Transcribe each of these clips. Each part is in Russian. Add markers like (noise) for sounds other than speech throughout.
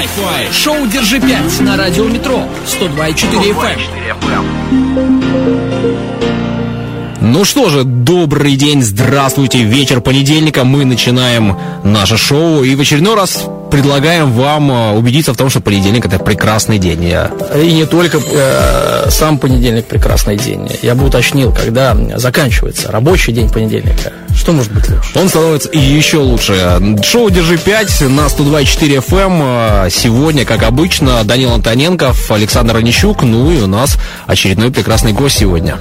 Wi-Fi. Шоу «Держи 5» на радио «Метро» 102,4 FM. Ну что же, добрый день, здравствуйте, вечер понедельника, мы начинаем наше шоу и в очередной раз предлагаем вам э, убедиться в том, что понедельник это прекрасный день. И не только э, сам понедельник прекрасный день. Я бы уточнил, когда заканчивается рабочий день понедельника. Что может быть лучше? Он становится еще лучше. Шоу «Держи 5» на 102.4 FM. Э, сегодня, как обычно, Данил Антоненков, Александр Онищук, ну и у нас очередной прекрасный гость сегодня.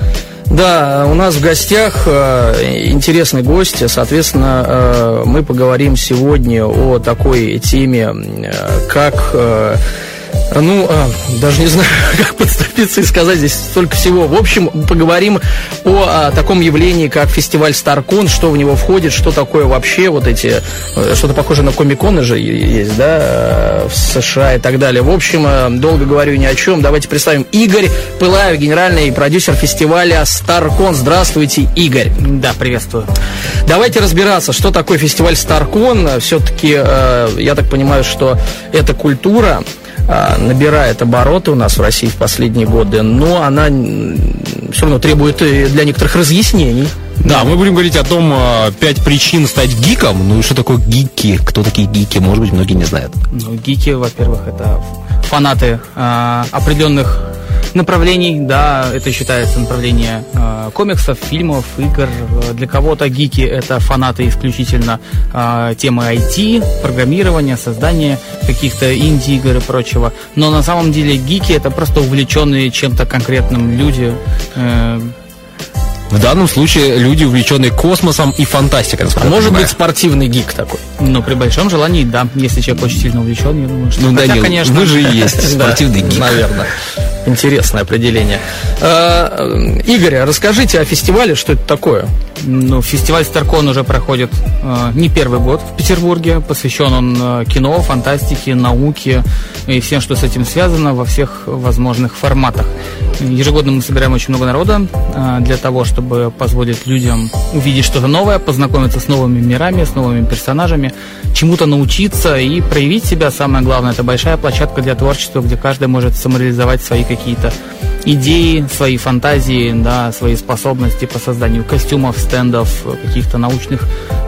Да, у нас в гостях э, интересный гость. Соответственно, э, мы поговорим сегодня о такой теме, э, как ну, а, даже не знаю, (laughs) как подступиться и сказать здесь столько всего. В общем, поговорим о, о таком явлении, как фестиваль Старкон, что в него входит, что такое вообще вот эти, э, что-то похоже на комиконы же есть, да, э, в США и так далее. В общем, э, долго говорю ни о чем. Давайте представим Игорь Пылаев, генеральный продюсер фестиваля Старкон. Здравствуйте, Игорь. Да, приветствую. Давайте разбираться, что такое фестиваль Старкон. Все-таки, я так понимаю, что это культура, а, набирает обороты у нас в России в последние годы, но она все равно требует для некоторых разъяснений. Да, мы будем говорить о том, а, пять причин стать гиком. Ну и что такое гики? Кто такие гики? Может быть, многие не знают. Ну, гики, во-первых, это фанаты э, определенных направлений, да, это считается направление э, комиксов, фильмов, игр. Для кого-то гики это фанаты исключительно э, темы IT, программирования, создания каких-то инди-игр и прочего. Но на самом деле гики это просто увлеченные чем-то конкретным люди. Э, в данном случае люди, увлеченные космосом и фантастикой. А может быть спортивный гик такой? Ну, при большом желании, да. Если человек очень сильно увлечен, я думаю, что... Ну, Хотя, Данил, конечно... вы же и (laughs) есть спортивный гик. Наверное. Интересное определение. Э, Игорь, расскажите о фестивале, что это такое? Ну, фестиваль Старкон уже проходит э, не первый год в Петербурге. Посвящен он э, кино, фантастике, науке и всем, что с этим связано во всех возможных форматах. Ежегодно мы собираем очень много народа э, для того, чтобы позволить людям увидеть что-то новое, познакомиться с новыми мирами, с новыми персонажами, чему-то научиться и проявить себя. Самое главное, это большая площадка для творчества, где каждый может самореализовать свои какие-то идеи, свои фантазии, да, свои способности по созданию костюмов, стендов, каких-то научных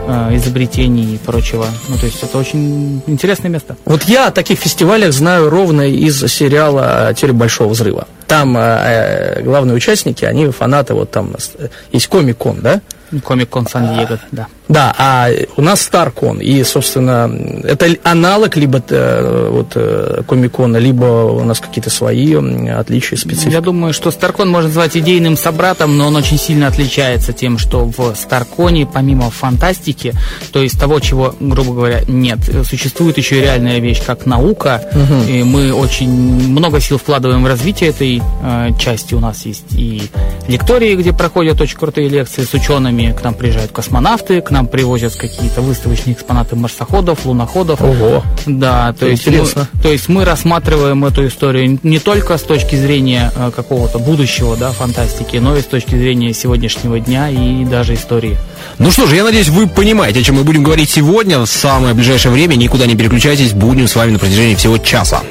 э, изобретений и прочего. Ну, то есть это очень интересное место. Вот я о таких фестивалях знаю ровно из сериала «Теория большого взрыва». Там э, э главные участники, они фанаты, вот там э, есть комик-кон, да? Комик-кон Сан-Диего, да. Да, а у нас Старкон, и, собственно, это аналог либо э, вот, э, Комикона, либо у нас какие-то свои отличия, специфики. Я думаю, что Старкон можно назвать идейным собратом, но он очень сильно отличается тем, что в Старконе, помимо фантастики, то есть того, чего, грубо говоря, нет, существует еще и реальная вещь, как наука, угу. и мы очень много сил вкладываем в развитие этой э, части. У нас есть и лектории, где проходят очень крутые лекции с учеными, к нам приезжают космонавты, к нам нам привозят какие-то выставочные экспонаты марсоходов, луноходов. Ого. Да, то есть, интересно. Мы, то есть мы рассматриваем эту историю не только с точки зрения э, какого-то будущего, да, фантастики, но и с точки зрения сегодняшнего дня и даже истории. Ну что же, я надеюсь, вы понимаете, о чем мы будем говорить сегодня. В самое ближайшее время никуда не переключайтесь, будем с вами на протяжении всего часа.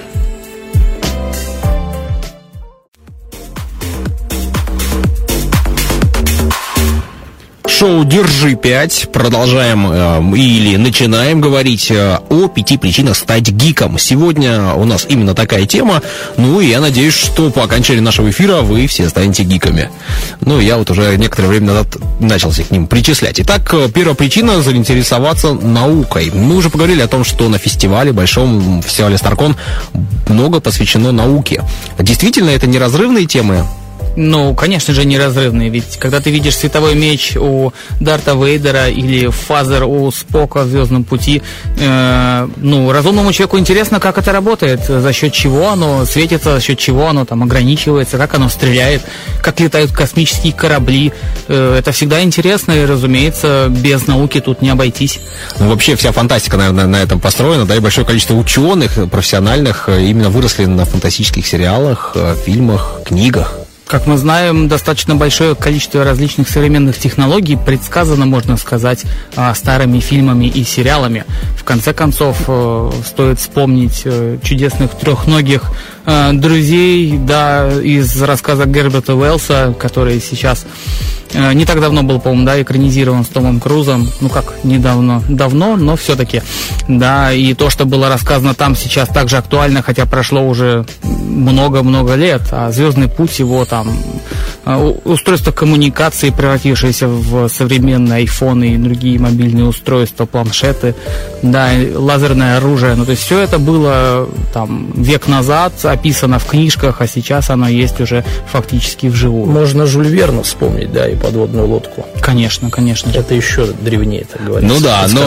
Шоу «Держи 5». Продолжаем э, или начинаем говорить э, о пяти причинах стать гиком. Сегодня у нас именно такая тема. Ну, и я надеюсь, что по окончании нашего эфира вы все станете гиками. Ну, я вот уже некоторое время назад начался к ним причислять. Итак, э, первая причина – заинтересоваться наукой. Мы уже поговорили о том, что на фестивале, большом фестивале Старкон, много посвящено науке. Действительно, это неразрывные темы ну, конечно же, неразрывные. Ведь когда ты видишь световой меч у Дарта Вейдера или фазер у Спока в Звездном пути, э, ну, разумному человеку интересно, как это работает, за счет чего оно светится, за счет чего оно там ограничивается, как оно стреляет, как летают космические корабли. Э, это всегда интересно, и, разумеется, без науки тут не обойтись. Ну, вообще вся фантастика, наверное, на этом построена, да, и большое количество ученых профессиональных именно выросли на фантастических сериалах, э, фильмах, книгах. Как мы знаем, достаточно большое количество различных современных технологий предсказано, можно сказать, а, старыми фильмами и сериалами. В конце концов, э, стоит вспомнить э, чудесных трехногих э, друзей, да, из рассказа Герберта Уэллса, который сейчас не так давно был, по-моему, да, экранизирован с Томом Крузом. Ну как, недавно, давно, но все-таки. Да, и то, что было рассказано там сейчас также актуально, хотя прошло уже много-много лет, а Звездный путь его там э, устройство коммуникации, превратившееся в современные айфоны и другие мобильные устройства, планшеты, да, лазерное оружие. Ну, то есть все это было там век назад, описано в книжках, а сейчас оно есть уже фактически вживую. Можно Жюль Верна вспомнить, да, и подводную лодку. Конечно, конечно. Это еще древнее, так говорится. Ну да, но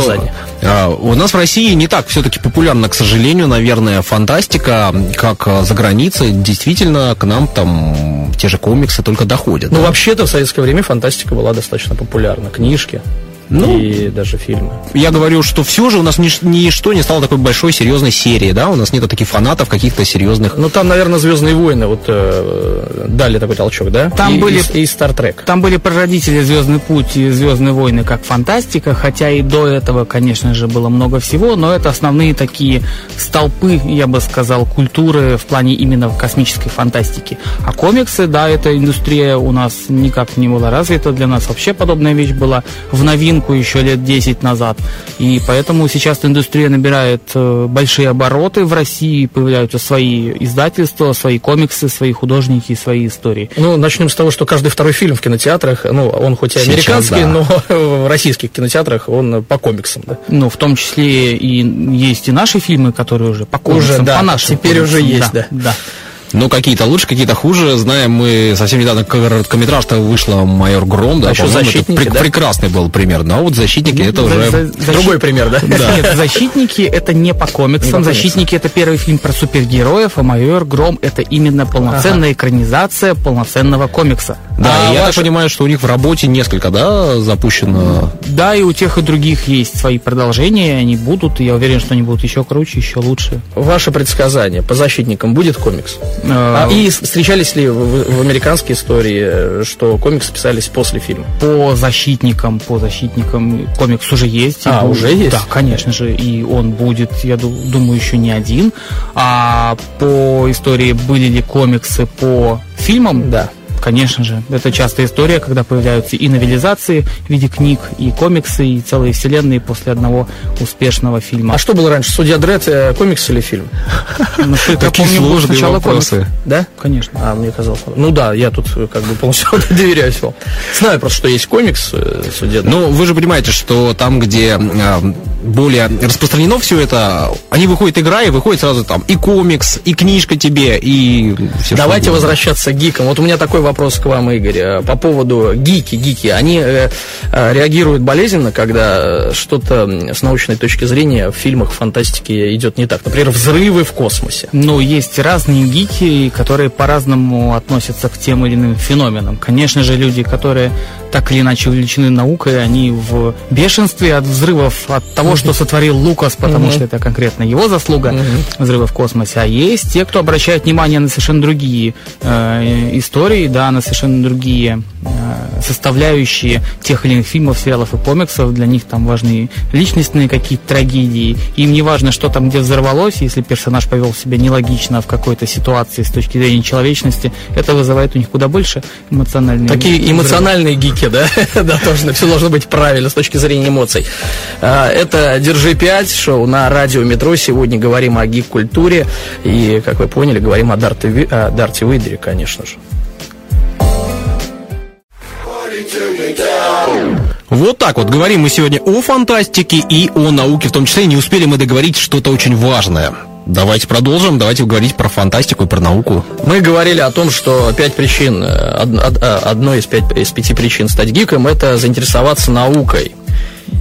а, у нас в России не так все-таки популярна, к сожалению, наверное, фантастика, как а, за границей. Действительно, к нам там те же комиксы только доходят. Ну, да? вообще-то в советское время фантастика была достаточно популярна. Книжки, ну, и даже фильмы. Я говорю, что все же у нас нич- ничто не стало такой большой серьезной серии, да, у нас нету таких фанатов каких-то серьезных. Ну там, наверное, Звездные войны вот э, дали такой толчок, да? Там и, были и, Star Trek. Там были прародители Звездный путь и Звездные войны как фантастика, хотя и до этого, конечно же, было много всего, но это основные такие столпы, я бы сказал, культуры в плане именно космической фантастики. А комиксы, да, эта индустрия у нас никак не была развита, для нас вообще подобная вещь была в новинку новинку еще лет 10 назад. И поэтому сейчас индустрия набирает э, большие обороты. В России появляются свои издательства, свои комиксы, свои художники, свои истории. Ну, начнем с того, что каждый второй фильм в кинотеатрах, ну, он хоть и американский, сейчас, да. но (laughs) в российских кинотеатрах он по комиксам, да? Ну, в том числе и есть и наши фильмы, которые уже по комиксам, уже, да, по нашим Теперь комиксам. уже есть, да. да. да. Ну, какие-то лучше, какие-то хуже. Знаем мы совсем недавно короткометраж-то вышла «Майор Гром», да, а еще «Защитники», это да? прекрасный был пример. Но вот «Защитники» ну, это за, уже за, защит... другой пример, да? да? Нет, «Защитники» это не по комиксам. Не по «Защитники» это первый фильм про супергероев, а «Майор Гром» это именно полноценная ага. экранизация полноценного комикса. Да, а и я ваш... так понимаю, что у них в работе несколько, да, запущено? Да, и у тех и других есть свои продолжения, они будут, и я уверен, что они будут еще круче, еще лучше. Ваше предсказание, по «Защитникам» будет комикс? А, и встречались ли в, в американской истории, что комиксы писались после фильма? По защитникам, по защитникам комикс уже есть. А, будет, уже есть? Да, конечно же, и он будет, я думаю, еще не один. А по истории были ли комиксы по фильмам? Да. Конечно же, это частая история, когда появляются и новелизации в виде книг, и комиксы, и целые вселенные после одного успешного фильма. А что было раньше, Судья Дред, э, комикс или фильм? (laughs) Ну, я помню, был сначала комикс. Да? Конечно. А, мне казалось. Ну да, я тут э, как бы полностью (laughs) доверяю все. Знаю просто, что есть комикс э, Судья Дред. Ну, вы же понимаете, что там, где более распространено все это, они выходят игра, и выходит сразу там и комикс, и книжка тебе, и все Давайте возвращаться к гикам. Вот у меня такой вопрос к вам, Игорь, э, по поводу гики. Гики, они э, э, реагируют болезненно, когда что-то с научной точки зрения в фильмах фантастики идет не так. Например, взрывы в космосе. Ну, есть разные гики, которые по-разному относятся к тем или иным феноменам. Конечно же, люди, которые так или иначе увлечены наукой, они в бешенстве от взрывов, от того, что сотворил Лукас, потому что это конкретно его заслуга, взрывы в космосе. А есть те, кто обращает внимание на совершенно другие э, истории, да, на совершенно другие э, составляющие тех или иных фильмов, сериалов и комиксов. Для них там важны личностные какие-то трагедии. Им не важно, что там где взорвалось, если персонаж повел себя нелогично в какой-то ситуации с точки зрения человечности, это вызывает у них куда больше эмоциональные Такие эмоциональные гики, да? (laughs) да, тоже все должно быть правильно с точки зрения эмоций. А, это «Держи 5», шоу на радио «Метро». Сегодня говорим о гик-культуре и, как вы поняли, говорим о Дарте, о Дарте Уидере, конечно же. Вот так вот говорим мы сегодня о фантастике и о науке в том числе. Не успели мы договорить что-то очень важное. Давайте продолжим, давайте говорить про фантастику и про науку. Мы говорили о том, что пять причин, э, э, одной из, пять, из пяти причин стать гиком – это заинтересоваться наукой.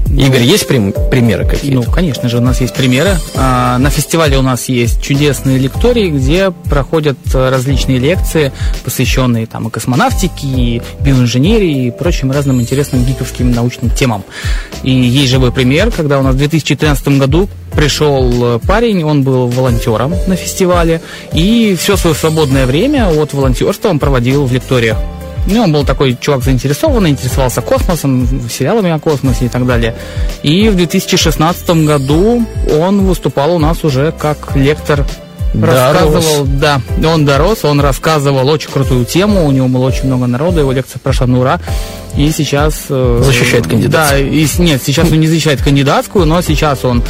Ну, Игорь, есть прим- примеры какие-то? Ну, конечно же, у нас есть примеры. А, на фестивале у нас есть чудесные лектории, где проходят различные лекции, посвященные там и космонавтике, и биоинженерии, и прочим разным интересным гиковским научным темам. И есть живой пример, когда у нас в 2013 году пришел парень, он был волонтером на фестивале, и все свое свободное время от волонтерства он проводил в лекториях. Ну, он был такой чувак заинтересованный, интересовался космосом, сериалами о космосе и так далее. И в 2016 году он выступал у нас уже как лектор рассказывал, да, он дорос, он рассказывал очень крутую тему, у него было очень много народа, его лекция прошла на ура. И сейчас... Э, защищает кандидатскую. Да, и, нет, сейчас он не защищает кандидатскую, но сейчас он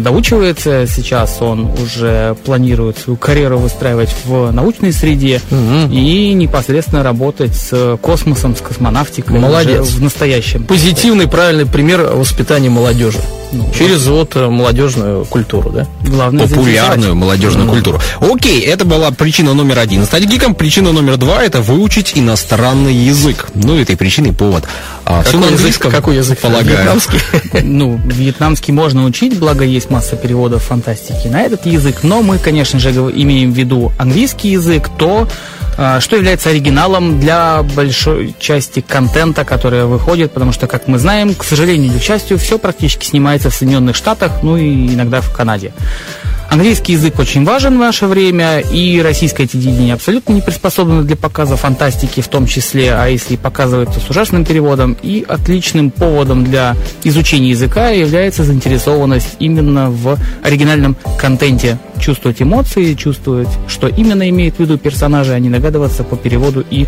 доучивается, сейчас он уже планирует свою карьеру выстраивать в научной среде угу. и непосредственно работать с космосом, с космонавтикой Молодец. в настоящем. Позитивный, правильный пример воспитания молодежи. Ну, Через вот э, молодежную культуру, да? Главное Популярную молодежную mm. культуру. Окей, это была причина номер один. Стать гиком. Причина номер два – это выучить иностранный язык. Ну, этой причиной повод. А, какой, язык, какой язык? Полагаю. Вьетнамский? (laughs) Ну, вьетнамский можно учить, благо есть масса переводов фантастики на этот язык. Но мы, конечно же, имеем в виду английский язык, то а, что является оригиналом для большой части контента, который выходит, потому что, как мы знаем, к сожалению или к счастью, все практически снимается в Соединенных Штатах, ну и иногда в Канаде. Английский язык очень важен в наше время, и российское телевидение абсолютно не приспособлено для показа фантастики в том числе, а если показывают, то с ужасным переводом. И отличным поводом для изучения языка является заинтересованность именно в оригинальном контенте. Чувствовать эмоции, чувствовать, что именно имеет в виду персонажи, а не догадываться по переводу и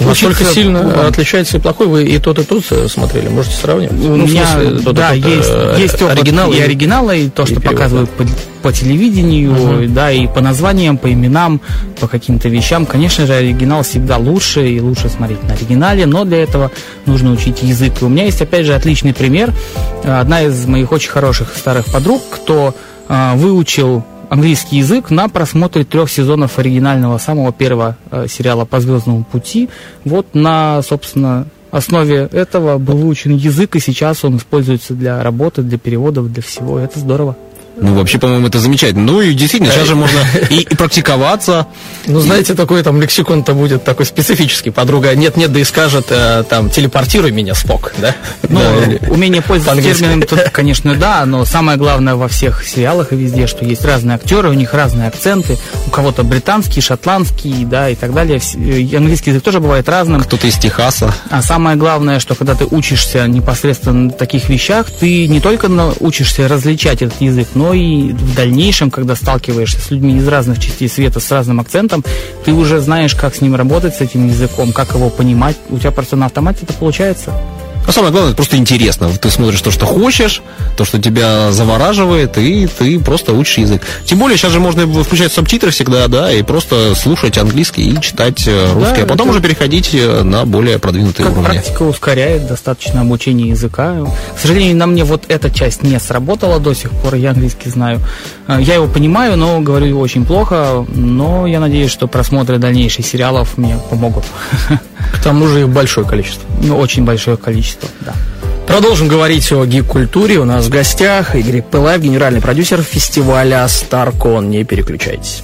Насколько сильно ну, отличается и плохой? Вы и тот, и тот смотрели? Можете сравнивать? У ну, меня, смысле, тот, да, тот, есть, э, есть опыт оригинала и оригинала, и то, и что перевод, показывают да. по, по телевидению, uh-huh. да, и по названиям, по именам, по каким-то вещам. Конечно же, оригинал всегда лучше, и лучше смотреть на оригинале, но для этого нужно учить язык. И у меня есть, опять же, отличный пример. Одна из моих очень хороших старых подруг, кто э, выучил английский язык на просмотре трех сезонов оригинального самого первого э, сериала по Звездному пути. Вот на, собственно, основе этого был выучен язык, и сейчас он используется для работы, для переводов, для всего. Это здорово. Ну, вообще, по-моему, это замечательно. Ну, и действительно, сейчас же можно (laughs) и, и практиковаться. Ну, знаете, такой там лексикон-то будет такой специфический. Подруга нет-нет, да и скажет, э, там, телепортируй меня, Спок, да? Ну, да, умение пользоваться термином тут, (laughs) конечно, да, но самое главное во всех сериалах и везде, что есть разные актеры, у них разные акценты. У кого-то британский, шотландский, да, и так далее. И английский язык тоже бывает разным. Кто-то из Техаса. А самое главное, что когда ты учишься непосредственно на таких вещах, ты не только учишься различать этот язык, но и в дальнейшем, когда сталкиваешься с людьми из разных частей света, с разным акцентом, ты уже знаешь, как с ним работать, с этим языком, как его понимать. У тебя просто на автомате это получается. А самое главное, это просто интересно. Ты смотришь то, что хочешь, то, что тебя завораживает, и ты просто учишь язык. Тем более, сейчас же можно включать субтитры всегда, да, и просто слушать английский и читать э, русский, да, а потом это... уже переходить э, на более продвинутые как уровни. Практика ускоряет достаточно обучение языка. К сожалению, на мне вот эта часть не сработала до сих пор, я английский знаю. Э, я его понимаю, но говорю очень плохо, но я надеюсь, что просмотры дальнейших сериалов мне помогут. (laughs) К тому же их большое количество. Ну, очень большое количество, да. Продолжим говорить о гик-культуре. У нас в гостях Игорь Пылаев, генеральный продюсер фестиваля StarCon. Не переключайтесь.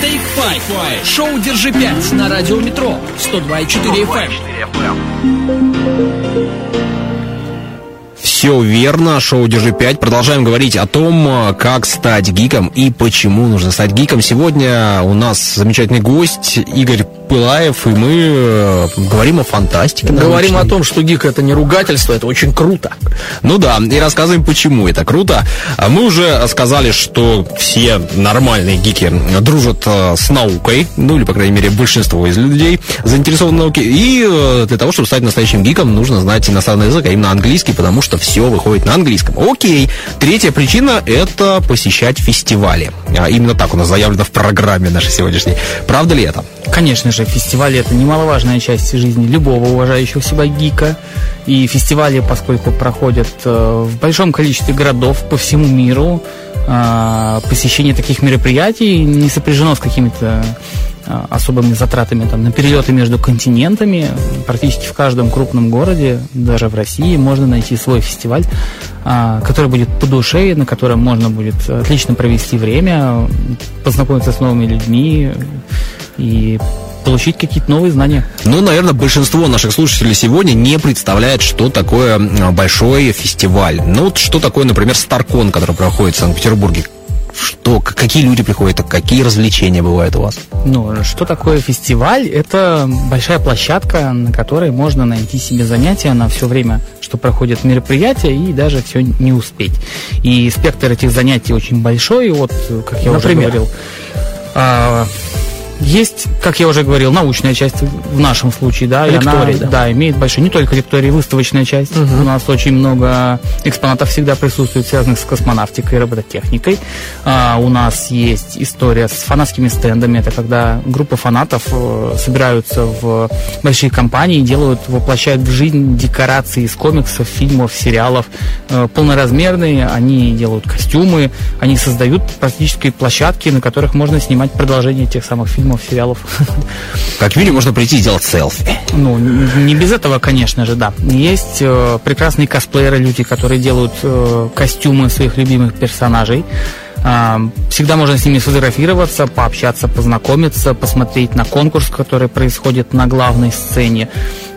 Take Five. Шоу «Держи пять» на радио «Метро» 102,4 FM. Все верно, шоу «Держи 5». Продолжаем говорить о том, э, как стать гиком и почему нужно стать гиком. Сегодня у нас замечательный гость Игорь Пылаев, и мы э, говорим о фантастике. Говорим научной. о том, что гик это не ругательство, это очень круто. Ну да, и рассказываем, почему это круто. А мы уже сказали, что все нормальные гики дружат э, с наукой, ну или, по крайней мере, большинство из людей заинтересованы в науке. И э, для того, чтобы стать настоящим гиком, нужно знать иностранный язык, а именно английский, потому что все выходит на английском. Окей. Третья причина – это посещать фестивали. А именно так у нас заявлено в программе нашей сегодняшней. Правда ли это? Конечно же, фестивали это немаловажная часть жизни любого уважающего себя гика. И фестивали, поскольку проходят э, в большом количестве городов по всему миру, э, посещение таких мероприятий не сопряжено с какими-то особыми затратами там, на перелеты между континентами. Практически в каждом крупном городе, даже в России, можно найти свой фестиваль, который будет по душе, на котором можно будет отлично провести время, познакомиться с новыми людьми, и получить какие-то новые знания. Ну, наверное, большинство наших слушателей сегодня не представляет, что такое большой фестиваль. Ну, вот что такое, например, Старкон, который проходит в Санкт-Петербурге что, какие люди приходят, какие развлечения бывают у вас? Ну, что такое фестиваль? Это большая площадка, на которой можно найти себе занятия на все время, что проходит мероприятие, и даже все не успеть. И спектр этих занятий очень большой, вот, как я Например? уже говорил. Есть, как я уже говорил, научная часть в нашем случае, да, лекторий, и она, да. да, имеет большой, не только лекторий, выставочная часть. Угу. У нас очень много экспонатов всегда присутствует, связанных с космонавтикой и робототехникой. А, у нас есть история с фанатскими стендами. Это когда группа фанатов э, собираются в большие компании, делают, воплощают в жизнь декорации из комиксов, фильмов, сериалов э, полноразмерные. Они делают костюмы, они создают практически площадки, на которых можно снимать продолжение тех самых фильмов фильмов, сериалов. (laughs) Как видим, можно прийти и сделать селфи. Ну, не без этого, конечно же, да. Есть э, прекрасные косплееры, люди, которые делают э, костюмы своих любимых персонажей. Э, всегда можно с ними сфотографироваться, пообщаться, познакомиться, посмотреть на конкурс, который происходит на главной сцене.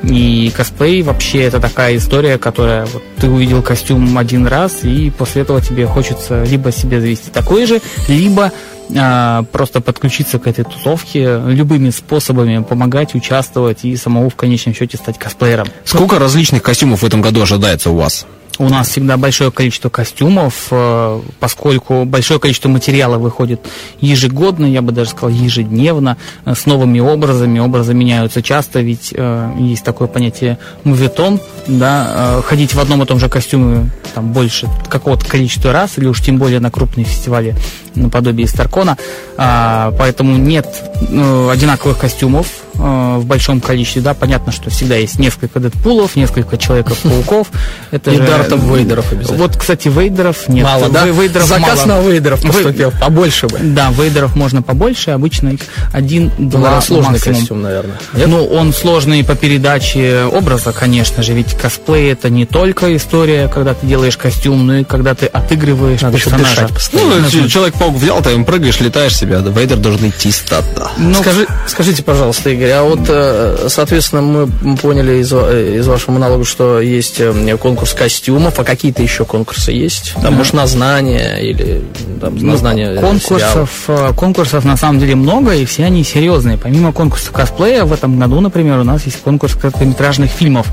И косплей вообще это такая история, которая вот, ты увидел костюм один раз, и после этого тебе хочется либо себе завести такой же, либо а, просто подключиться к этой тусовке любыми способами, помогать, участвовать и самому в конечном счете стать косплеером. Сколько различных костюмов в этом году ожидается у вас? У нас всегда большое количество костюмов, э, поскольку большое количество материала выходит ежегодно, я бы даже сказал ежедневно, э, с новыми образами. Образы меняются часто, ведь э, есть такое понятие мувитон, да, ходить в одном и том же костюме там больше какого-то количества раз, или уж тем более на крупные фестивали наподобие Старкона. А, поэтому нет одинаковых костюмов, Э, в большом количестве, да, понятно, что всегда есть несколько Дэдпулов, несколько Человеков-пауков. (laughs) Это И же... Дартов Вейдеров обязательно. Вот, кстати, Вейдеров нет. Мало, да? Вейдеров Заказ мало. на Вейдеров поступил, побольше бы. Да, Вейдеров можно побольше, обычно их один-два ну, сложный максимум. костюм, наверное. Нет? Ну, он сложный по передаче образа, конечно же, ведь косплей это не только история, когда ты делаешь костюм, но и когда ты отыгрываешь Надо персонажа. Ну, Человек-паук взял, ты им прыгаешь, летаешь себя, Вейдер должен идти статно. Ну, Скажи, скажите, пожалуйста, Игорь, а вот, э, соответственно, мы поняли из, э, из вашего монолога, что есть э, конкурс костюмов, а какие-то еще конкурсы есть? Там, может, на знания или там, на ну, знания конкурсов, сериалов? конкурсов на самом деле много, и все они серьезные. Помимо конкурса косплея, в этом году, например, у нас есть конкурс короткометражных фильмов.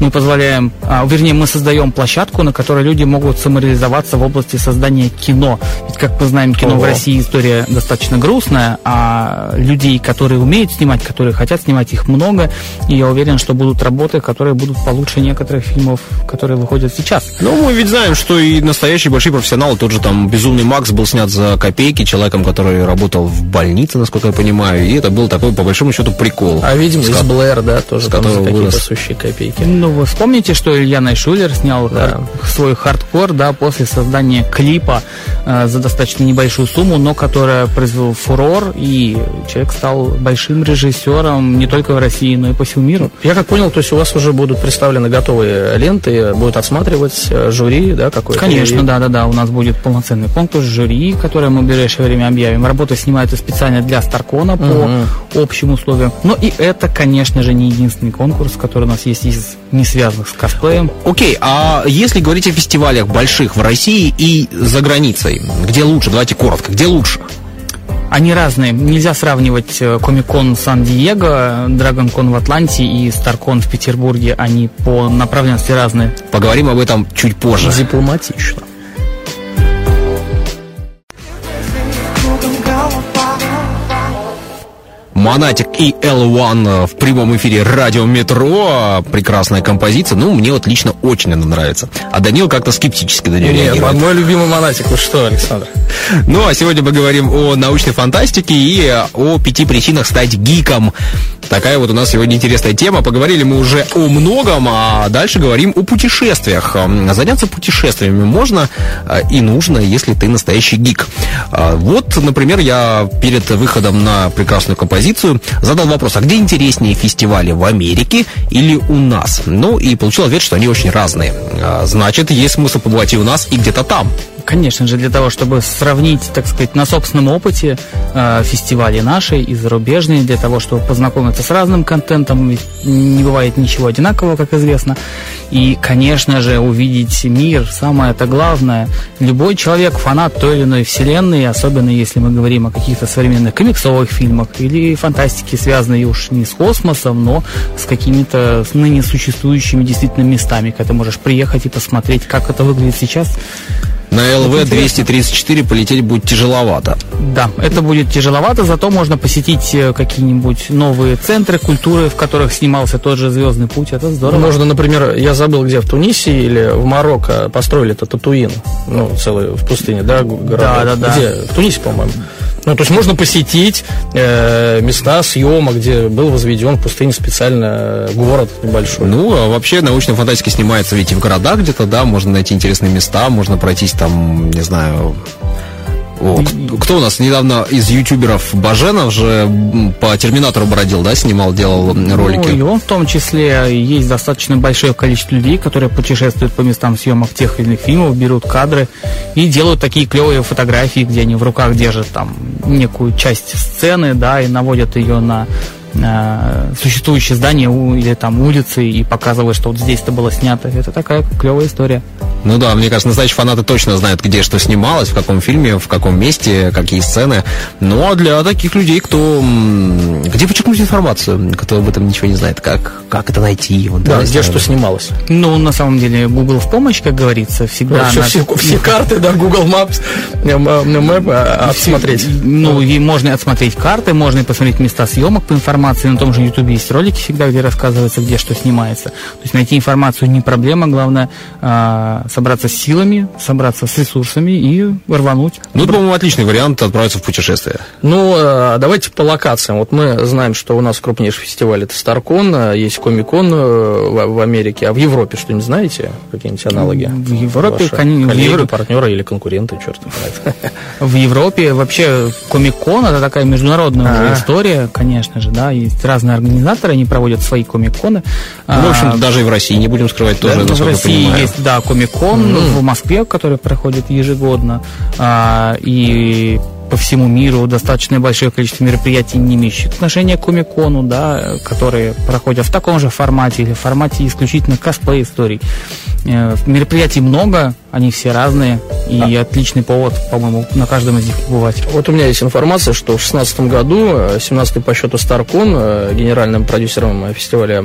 Мы позволяем, а, вернее, мы создаем площадку, на которой люди могут самореализоваться в области создания кино. Ведь, как мы знаем, кино Ого. в России история достаточно грустная, а людей, которые умеют снимать, которые хотят снимать, их много. И я уверен, что будут работы, которые будут получше некоторых фильмов, которые выходят сейчас. Ну, мы ведь знаем, что и настоящие большие профессионалы, тот же там «Безумный Макс» был снят за копейки человеком, который работал в больнице, насколько я понимаю, и это был такой, по большому счету, прикол. А «Ведьма из Блэр», да, тоже там за какие-то сущие копейки. Ну, вы вспомните, что Илья Найшуллер снял да. свой «Хардкор», да, после создания клипа э, за достаточно небольшую сумму, но которая произвел фурор, и человек стал большим режиссером не только в России, но и по всему миру. Я как понял, то есть у вас уже будут представлены готовые ленты, будут отсматривать э, жюри, да, какое-то? Конечно, да-да-да, у нас будет полноценный конкурс жюри, который мы в ближайшее время объявим. Работа снимается специально для Старкона по угу. общим условиям. Но и это, конечно же, не единственный конкурс, который у нас есть из не связанных с косплеем. Окей, а если говорить о фестивалях больших в России и за границей, где лучше? Давайте коротко, где лучше? Они разные. Нельзя сравнивать Комикон Сан-Диего, Драгонкон в Атланте и Старкон в Петербурге. Они по направленности разные. Поговорим об этом чуть позже. Дипломатично. Монатик и L1 в прямом эфире радио Метро. Прекрасная композиция. Ну, мне вот лично очень она нравится. А Данил как-то скептически на нее Нет, реагирует. мой любимый Монатик. Вы что, Александр? Ну, а сегодня мы говорим о научной фантастике и о пяти причинах стать гиком. Такая вот у нас сегодня интересная тема. Поговорили мы уже о многом, а дальше говорим о путешествиях. Заняться путешествиями можно а, и нужно, если ты настоящий гик. А, вот, например, я перед выходом на прекрасную композицию задал вопрос, а где интереснее фестивали, в Америке или у нас? Ну, и получил ответ, что они очень разные. А, значит, есть смысл побывать и у нас, и где-то там. Конечно же, для того, чтобы сравнить, так сказать, на собственном опыте э, фестивали наши и зарубежные, для того, чтобы познакомиться с разным контентом, не бывает ничего одинакового, как известно. И, конечно же, увидеть мир, самое это главное. Любой человек фанат той или иной вселенной, особенно если мы говорим о каких-то современных комиксовых фильмах или фантастике, связанной уж не с космосом, но с какими-то ныне существующими действительно местами, когда ты можешь приехать и посмотреть, как это выглядит сейчас. На ЛВ-234 полететь будет тяжеловато. Да, это будет тяжеловато, зато можно посетить э, какие-нибудь новые центры культуры, в которых снимался тот же «Звездный путь». Это здорово. Можно, например, я забыл, где, в Тунисе или в Марокко построили это Татуин, ну, целый в пустыне, да, город? Да, да, да. Где? В Тунисе, по-моему. Ну, то есть можно посетить э, места съема, где был возведен в пустыне специально город небольшой. Ну, а вообще научная фантастика снимается ведь и в городах где-то, да, можно найти интересные места, можно пройтись там, не знаю, о, кто у нас недавно из ютуберов Баженов же по Терминатору бродил, да, снимал, делал ролики? Ну, и он в том числе есть достаточно большое количество людей, которые путешествуют по местам съемок тех или иных фильмов, берут кадры и делают такие клевые фотографии, где они в руках держат там некую часть сцены, да, и наводят ее на э, существующее здание или там улицы и показывают, что вот здесь это было снято. Это такая клевая история. Ну да, мне кажется, настоящие фанаты точно знают, где что снималось, в каком фильме, в каком месте, какие сцены. Ну а для таких людей, кто... Где почерпнуть информацию, кто об этом ничего не знает, как, как это найти? Вот, да, где что снималось. Ну, на самом деле, Google в помощь, как говорится, всегда... Ну, все, все, все карты, да, Google Maps, э, Map а, отсмотреть. Ну, и можно отсмотреть карты, можно и посмотреть места съемок по информации. На том же YouTube есть ролики всегда, где рассказывается, где что снимается. То есть найти информацию не проблема, главное а, собраться с силами, собраться с ресурсами и рвануть. Ну, это, по-моему, отличный вариант отправиться в путешествие. Ну, э, давайте по локациям. Вот мы знаем, что у нас крупнейший фестиваль это Старкон, э, есть Комикон э, в Америке, а в Европе что-нибудь знаете? Какие-нибудь аналоги? В Европе, Ваши конечно, коллеги, Европе... партнеры или конкуренты, черт знает. В Европе вообще Комикон это такая международная история, конечно же, да, есть разные организаторы, они проводят свои комиконы. Ну, в общем, даже и в России, не будем скрывать, тоже, да, в России есть, да, Комикон, Комикон mm-hmm. в Москве, который проходит ежегодно, а, и по всему миру достаточно большое количество мероприятий, не имеющих отношения к Комикону, да, которые проходят в таком же формате или в формате исключительно косплей историй. Э, мероприятий много, они все разные, и а. отличный повод, по-моему, на каждом из них побывать. Вот у меня есть информация, что в 2016 году, 17-й э, по счету Старкон, э, генеральным продюсером фестиваля,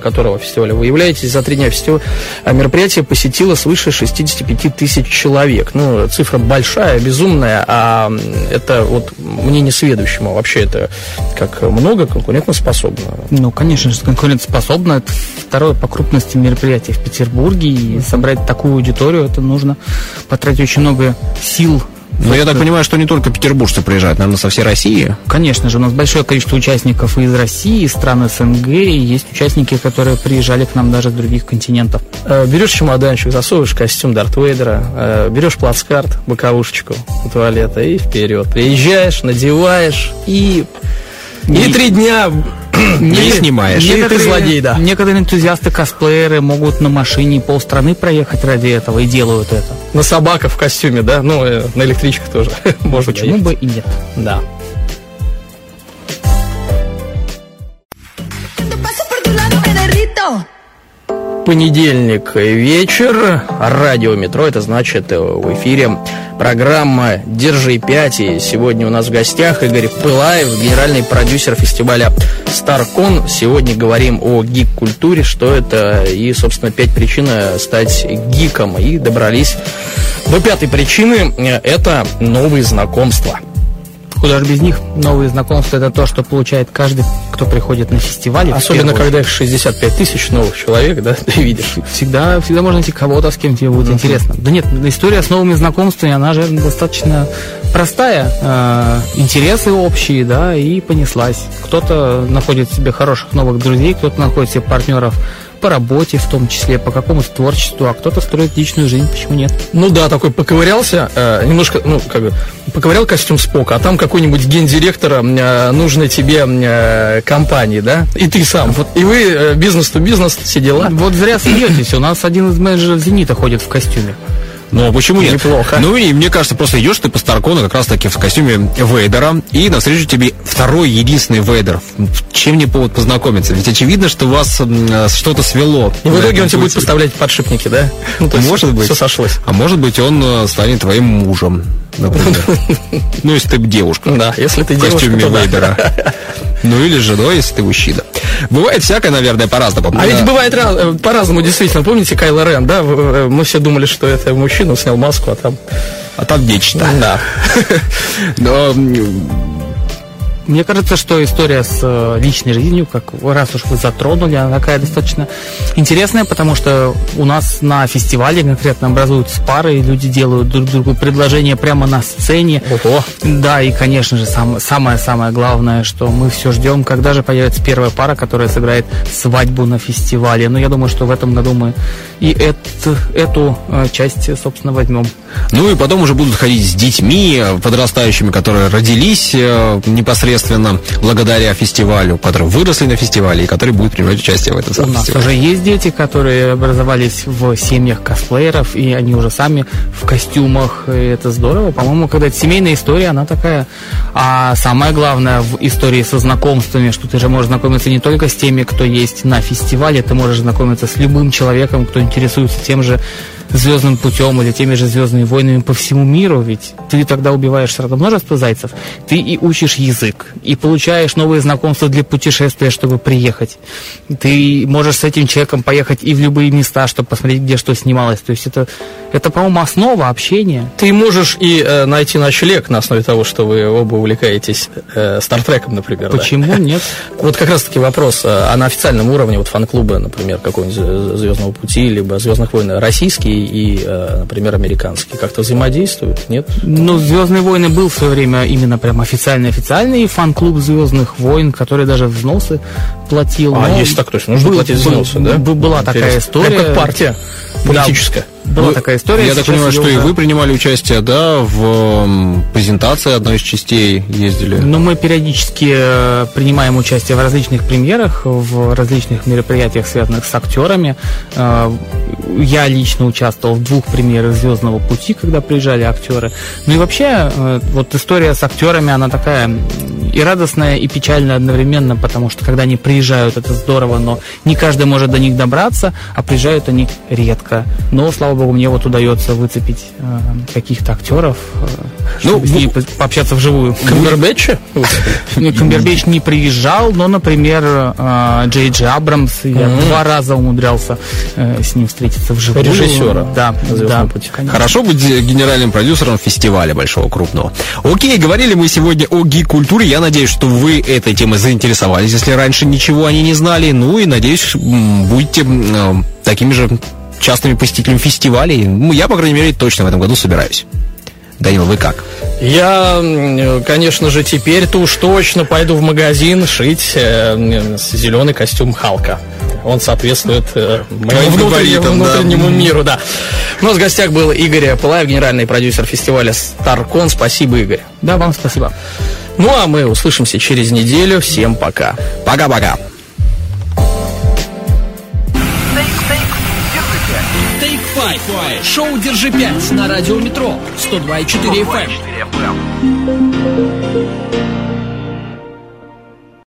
которого фестиваля вы являетесь, за три дня фестиваля мероприятие посетило свыше 65 тысяч человек. Ну, цифра большая, безумная, а это вот мне несведущему вообще это как много конкурентоспособно. Ну, конечно же, конкурентоспособно. Это второе по крупности мероприятие в Петербурге, и собрать такую аудиторию, это нужно потратить очень много сил но я так понимаю, что не только петербуржцы приезжают, наверное, со всей России. Конечно же, у нас большое количество участников из России, из стран СНГ, и есть участники, которые приезжали к нам даже с других континентов. Э, берешь чемоданчик, засовываешь костюм Дарт Вейдера, э, берешь плацкарт, боковушечку у туалета и вперед. Приезжаешь, надеваешь и... И три дня не снимаешь. Некоторые, ты злодей, да. Некоторые энтузиасты, косплееры могут на машине полстраны проехать ради этого и делают это. На собаках в костюме, да? Ну, э, на электричках тоже. (laughs) Может, Почему бы и нет? Да. Понедельник вечер. Радио Метро, это значит э, в эфире программа «Держи 5». И сегодня у нас в гостях Игорь Пылаев, генеральный продюсер фестиваля «Старкон». Сегодня говорим о гик-культуре, что это и, собственно, пять причин э, стать гиком. И добрались до пятой причины – это новые знакомства – Куда же без них? Новые знакомства – это то, что получает каждый, кто приходит на фестиваль. Особенно, когда их 65 тысяч новых человек, да, (laughs) ты видишь. Всегда, всегда можно найти кого-то, с кем тебе будет uh-huh. интересно. Да нет, история с новыми знакомствами, она же достаточно простая. Э, интересы общие, да, и понеслась. Кто-то находит себе хороших новых друзей, кто-то находит себе партнеров по работе в том числе, по какому-то творчеству, а кто-то строит личную жизнь, почему нет? Ну да, такой поковырялся, э, немножко, ну, как бы, поковырял костюм Спока, а там какой-нибудь гендиректора э, нужной тебе э, компании, да? И ты сам. Вот, и вы э, бизнес-то бизнес, все дела. Вот зря смеетесь, у нас один из менеджеров «Зенита» ходит в костюме. Ну, а почему нет? Неплохо. Ну, и мне кажется, просто идешь ты по Старкону как раз-таки в костюме Вейдера, и навстречу тебе второй единственный Вейдер. Чем не повод познакомиться? Ведь очевидно, что вас что-то свело. И в итоге он тебе будет поставлять подшипники, да? Ну, то есть Может быть. Все сошлось. А может быть, он э, станет твоим мужем, например. (laughs) Ну, если ты девушка. Да, если ты в девушка. Вейдера. (laughs) Ну, или женой, если ты мужчина. Бывает всякое, наверное, по-разному. А ведь Да. бывает раз- э, по-разному, действительно. Помните Кайло Рен, да? Э, Мы все думали, что это мужчина, снял маску, а там... А там нечто. Да. (laughs) Но, Мне кажется, что история с э, личной жизнью, как раз уж вы затронули, она такая достаточно интересная, потому что у нас на фестивале конкретно образуются пары, и люди делают друг другу предложения прямо на сцене. Ого. Да, и, конечно же, сам- самое-самое главное, что мы все ждем, когда же появится первая пара, которая сыграет свадьбу на фестивале. Но я думаю, что в этом году мы и эт- эту э, часть, собственно, возьмем. Ну и потом уже будут ходить с детьми э, подрастающими, которые родились э, непосредственно благодаря фестивалю, которые выросли на фестивале и которые будут принимать участие в этом У самом нас фестивале. уже есть дети, которые образовались в семьях косплееров, и они уже сами в костюмах, и это здорово. По-моему, когда это семейная история, она такая. А самое главное в истории со знакомствами, что ты же можешь знакомиться не только с теми, кто есть на фестивале, ты можешь знакомиться с любым человеком, кто интересуется тем же звездным путем или теми же звездными войнами по всему миру, ведь ты тогда убиваешь сразу множество зайцев, ты и учишь язык, и получаешь новые знакомства для путешествия, чтобы приехать. Ты можешь с этим человеком поехать и в любые места, чтобы посмотреть, где что снималось. То есть это, это по-моему, основа общения. Ты можешь и э, найти ночлег на основе того, что вы оба увлекаетесь э, Стартреком, например. да. Почему (laughs) нет? Вот как раз таки вопрос, э, а на официальном уровне, вот фан-клубы, например, какого-нибудь Звездного пути, либо Звездных войн, российские и, э, например, американские, как-то взаимодействуют, нет? Ну, Звездные войны был в свое время именно прям официальный-официальный фан-клуб Звездных войн, который даже взносы платил. А, Но есть так, то есть нужно был- платить был- взносы, да? б- Была такая Интересно. история. Прям как партия политическая. Была Вы- такая история. Я так понимаю, что и уже- вы принимали участие, да, в презентации одной из частей ездили. Но мы периодически э, принимаем участие в различных премьерах, в различных мероприятиях, связанных с актерами. Э, Я лично участвовал в двух премьерах Звездного пути, когда приезжали актеры. Ну и вообще, э, вот история с актерами, она такая и радостная, и печальная одновременно, потому что когда они приезжают, это здорово, но не каждый может до них добраться, а приезжают они редко. Но, слава богу, мне вот удается выцепить э, каких-то актеров, э, Ну, с ними по- пообщаться вживую. Камбербэтча? Ну, Камбербэтч не приезжал, но, например, э, Джей Джей Абрамс, я два раза умудрялся э, с ним встретиться вживую. Режиссера Да, на «Звездном да, пути». конечно. Хорошо быть генеральным продюсером фестиваля большого, крупного. Окей, говорили мы сегодня о гик-культуре. Я надеюсь, что вы этой темой заинтересовались, если раньше ничего о ней не знали. Ну и надеюсь, будете э, такими же частыми посетителями фестивалей. Ну, я, по крайней мере, точно в этом году собираюсь. Данил, вы как? Я, м, конечно же, теперь-то уж точно пойду в магазин шить э, зеленый костюм Халка. Он соответствует э, моему внутреннему, габаритам, да. внутреннему миру, да. У нас в гостях был Игорь Пылаев, генеральный продюсер фестиваля Старкон. Спасибо, Игорь. Да, вам спасибо. Ну, а мы услышимся через неделю. Всем пока. Пока-пока. Шоу «Держи пять» на радио Метро 102,4 FM.